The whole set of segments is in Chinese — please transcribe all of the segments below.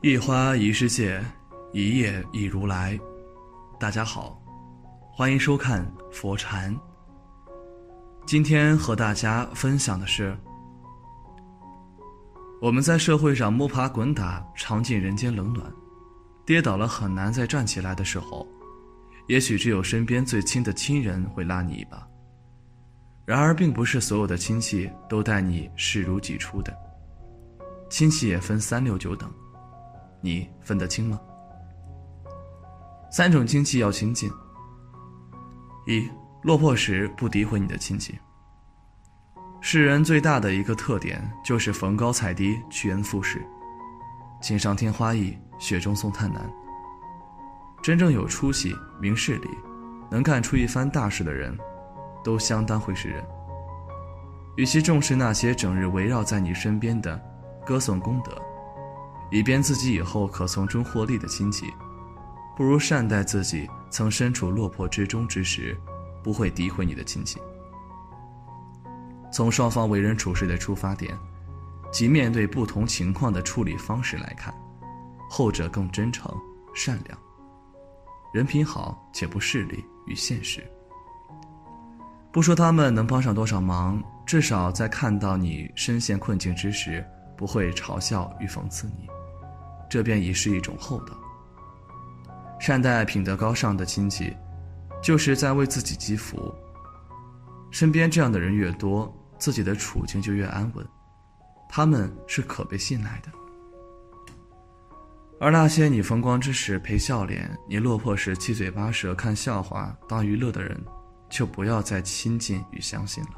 一花一世界，一叶一如来。大家好，欢迎收看佛禅。今天和大家分享的是，我们在社会上摸爬滚打，尝尽人间冷暖，跌倒了很难再站起来的时候，也许只有身边最亲的亲人会拉你一把。然而，并不是所有的亲戚都待你视如己出的，亲戚也分三六九等。你分得清吗？三种亲戚要亲近。一落魄时不诋毁你的亲戚。世人最大的一个特点就是逢高踩低，趋炎附势，锦上添花易，雪中送炭难。真正有出息、明事理，能干出一番大事的人，都相当会识人。与其重视那些整日围绕在你身边的歌颂功德。以便自己以后可从中获利的亲戚，不如善待自己曾身处落魄之中之时，不会诋毁你的亲戚。从双方为人处事的出发点，及面对不同情况的处理方式来看，后者更真诚、善良，人品好且不势利与现实。不说他们能帮上多少忙，至少在看到你身陷困境之时，不会嘲笑与讽刺你。这便已是一种厚道。善待品德高尚的亲戚，就是在为自己积福。身边这样的人越多，自己的处境就越安稳。他们是可被信赖的。而那些你风光之时陪笑脸，你落魄时七嘴八舌看笑话当娱乐的人，就不要再亲近与相信了。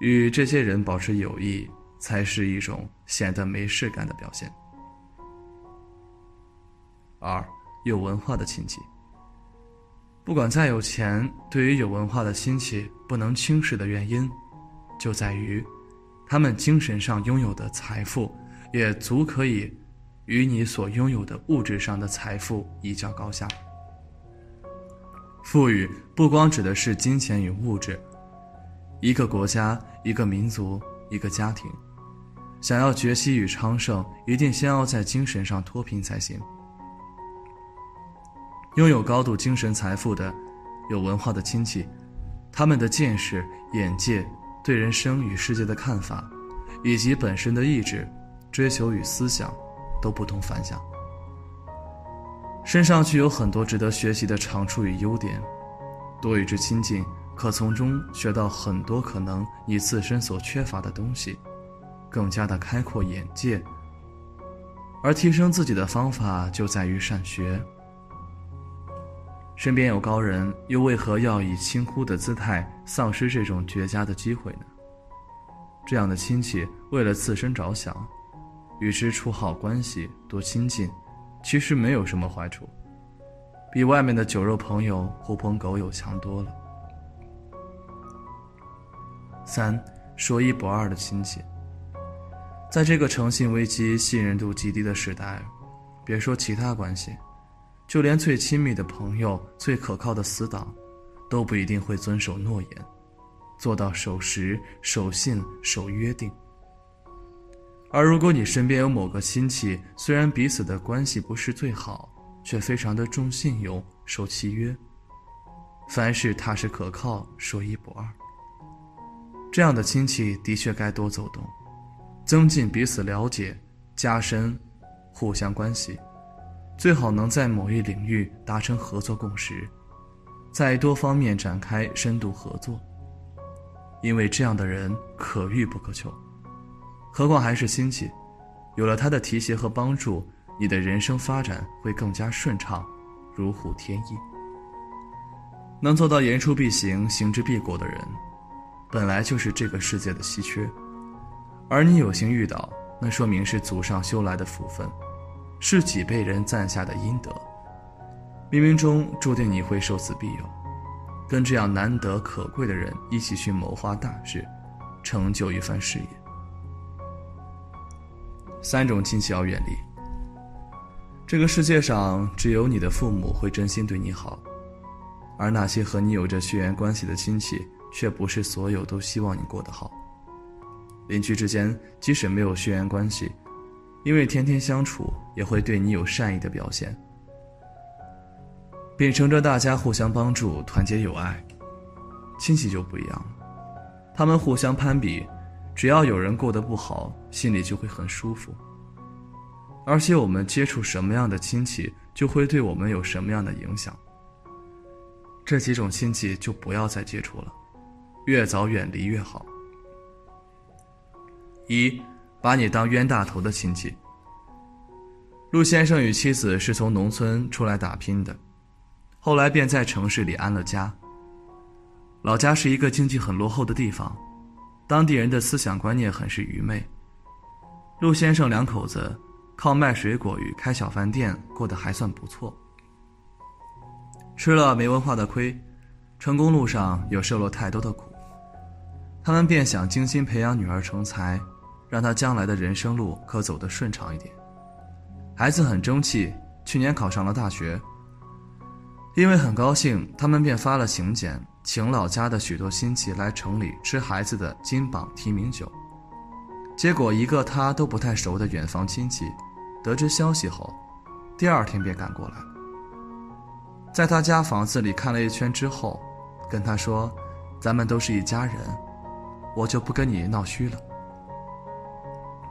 与这些人保持友谊，才是一种显得没事干的表现。二有文化的亲戚，不管再有钱，对于有文化的亲戚不能轻视的原因，就在于，他们精神上拥有的财富，也足可以与你所拥有的物质上的财富一较高下。富裕不光指的是金钱与物质，一个国家、一个民族、一个家庭，想要崛起与昌盛，一定先要在精神上脱贫才行。拥有高度精神财富的、有文化的亲戚，他们的见识、眼界、对人生与世界的看法，以及本身的意志、追求与思想，都不同凡响。身上具有很多值得学习的长处与优点，多与之亲近，可从中学到很多可能你自身所缺乏的东西，更加的开阔眼界。而提升自己的方法，就在于善学。身边有高人，又为何要以轻忽的姿态丧失这种绝佳的机会呢？这样的亲戚为了自身着想，与之处好关系，多亲近，其实没有什么坏处，比外面的酒肉朋友、狐朋狗友强多了。三，说一不二的亲戚，在这个诚信危机、信任度极低的时代，别说其他关系。就连最亲密的朋友、最可靠的死党，都不一定会遵守诺言，做到守时、守信、守约定。而如果你身边有某个亲戚，虽然彼此的关系不是最好，却非常的重信用、守契约，凡事踏实可靠、说一不二，这样的亲戚的确该多走动，增进彼此了解，加深互相关系。最好能在某一领域达成合作共识，在多方面展开深度合作。因为这样的人可遇不可求，何况还是亲戚，有了他的提携和帮助，你的人生发展会更加顺畅，如虎添翼。能做到言出必行、行之必果的人，本来就是这个世界的稀缺，而你有幸遇到，那说明是祖上修来的福分。是几辈人赞下的阴德，冥冥中注定你会受此庇佑，跟这样难得可贵的人一起去谋划大事，成就一番事业。三种亲戚要远离。这个世界上只有你的父母会真心对你好，而那些和你有着血缘关系的亲戚，却不是所有都希望你过得好。邻居之间即使没有血缘关系。因为天天相处也会对你有善意的表现。秉承着大家互相帮助、团结友爱，亲戚就不一样了。他们互相攀比，只要有人过得不好，心里就会很舒服。而且我们接触什么样的亲戚，就会对我们有什么样的影响。这几种亲戚就不要再接触了，越早远离越好。一，把你当冤大头的亲戚。陆先生与妻子是从农村出来打拼的。后来便在城市里安了家。老家是一个经济很落后的地方，当地人的思想观念很是愚昧。陆先生两口子靠卖水果与开小饭店过得还算不错。吃了没文化的亏，成功路上又受了太多的苦，他们便想精心培养女儿成才，让他将来的人生路可走得顺畅一点。孩子很争气，去年考上了大学。因为很高兴，他们便发了请柬，请老家的许多亲戚来城里吃孩子的金榜题名酒。结果，一个他都不太熟的远房亲戚，得知消息后，第二天便赶过来。在他家房子里看了一圈之后，跟他说：“咱们都是一家人，我就不跟你闹虚了。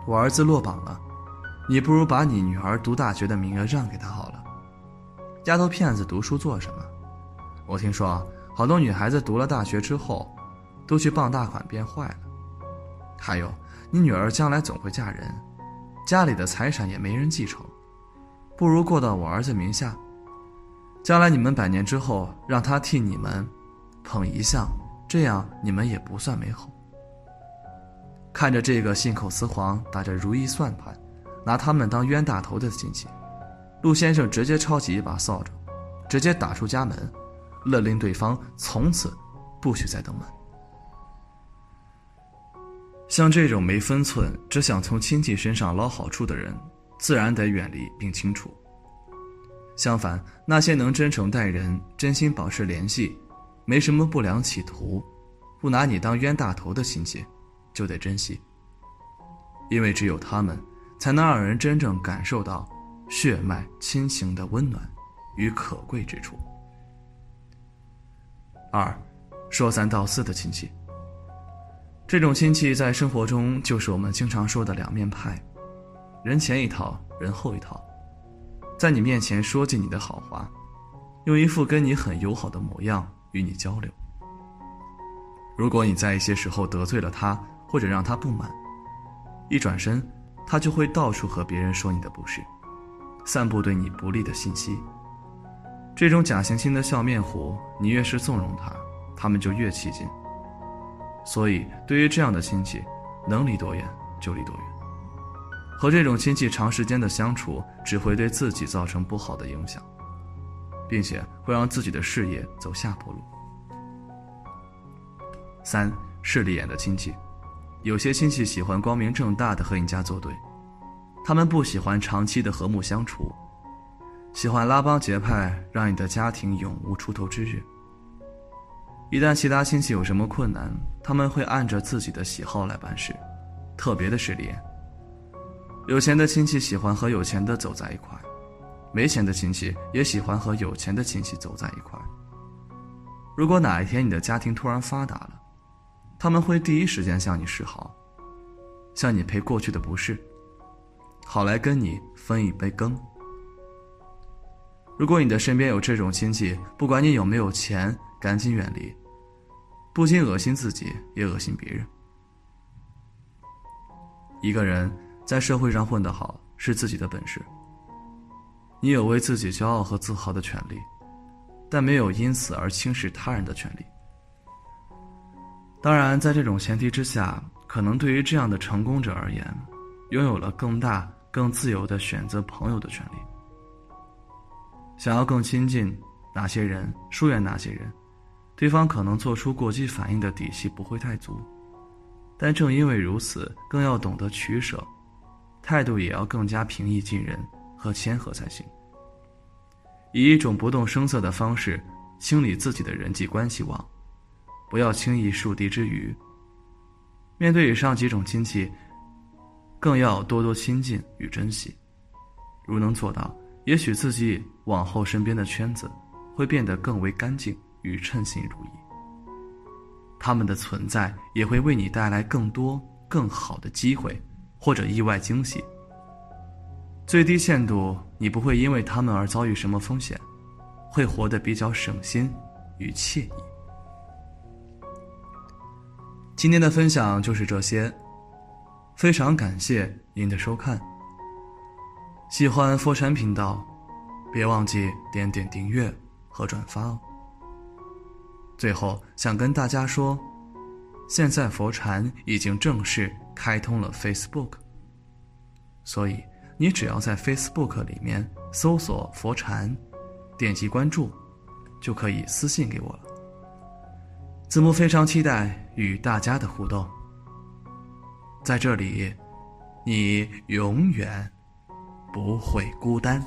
我儿子落榜了，你不如把你女儿读大学的名额让给他好了。”丫头片子读书做什么？我听说好多女孩子读了大学之后，都去傍大款变坏了。还有，你女儿将来总会嫁人，家里的财产也没人继承，不如过到我儿子名下。将来你们百年之后，让他替你们捧遗像，这样你们也不算没好。看着这个信口雌黄、打着如意算盘，拿他们当冤大头的亲戚。陆先生直接抄起一把扫帚，直接打出家门，勒令对方从此不许再登门。像这种没分寸、只想从亲戚身上捞好处的人，自然得远离并清除。相反，那些能真诚待人、真心保持联系、没什么不良企图、不拿你当冤大头的亲戚，就得珍惜，因为只有他们，才能让人真正感受到。血脉亲情的温暖与可贵之处。二，说三道四的亲戚。这种亲戚在生活中就是我们经常说的两面派，人前一套，人后一套，在你面前说尽你的好话，用一副跟你很友好的模样与你交流。如果你在一些时候得罪了他，或者让他不满，一转身，他就会到处和别人说你的不是。散布对你不利的信息。这种假惺惺的笑面虎，你越是纵容他，他们就越起劲。所以，对于这样的亲戚，能离多远就离多远。和这种亲戚长时间的相处，只会对自己造成不好的影响，并且会让自己的事业走下坡路。三势利眼的亲戚，有些亲戚喜欢光明正大的和你家作对。他们不喜欢长期的和睦相处，喜欢拉帮结派，让你的家庭永无出头之日。一旦其他亲戚有什么困难，他们会按着自己的喜好来办事，特别的势利。有钱的亲戚喜欢和有钱的走在一块，没钱的亲戚也喜欢和有钱的亲戚走在一块。如果哪一天你的家庭突然发达了，他们会第一时间向你示好，向你赔过去的不是。好来跟你分一杯羹。如果你的身边有这种亲戚，不管你有没有钱，赶紧远离，不仅恶心自己，也恶心别人。一个人在社会上混得好是自己的本事，你有为自己骄傲和自豪的权利，但没有因此而轻视他人的权利。当然，在这种前提之下，可能对于这样的成功者而言，拥有了更大。更自由的选择朋友的权利。想要更亲近哪些人，疏远哪些人，对方可能做出过激反应的底气不会太足，但正因为如此，更要懂得取舍，态度也要更加平易近人和谦和才行。以一种不动声色的方式清理自己的人际关系网，不要轻易树敌之余。面对以上几种亲戚。更要多多亲近与珍惜。如能做到，也许自己往后身边的圈子会变得更为干净与称心如意。他们的存在也会为你带来更多更好的机会，或者意外惊喜。最低限度，你不会因为他们而遭遇什么风险，会活得比较省心与惬意。今天的分享就是这些，非常感谢您的收看。喜欢佛禅频道，别忘记点点订阅和转发哦。最后想跟大家说，现在佛禅已经正式开通了 Facebook，所以你只要在 Facebook 里面搜索“佛禅”，点击关注，就可以私信给我了。子木非常期待与大家的互动，在这里，你永远不会孤单。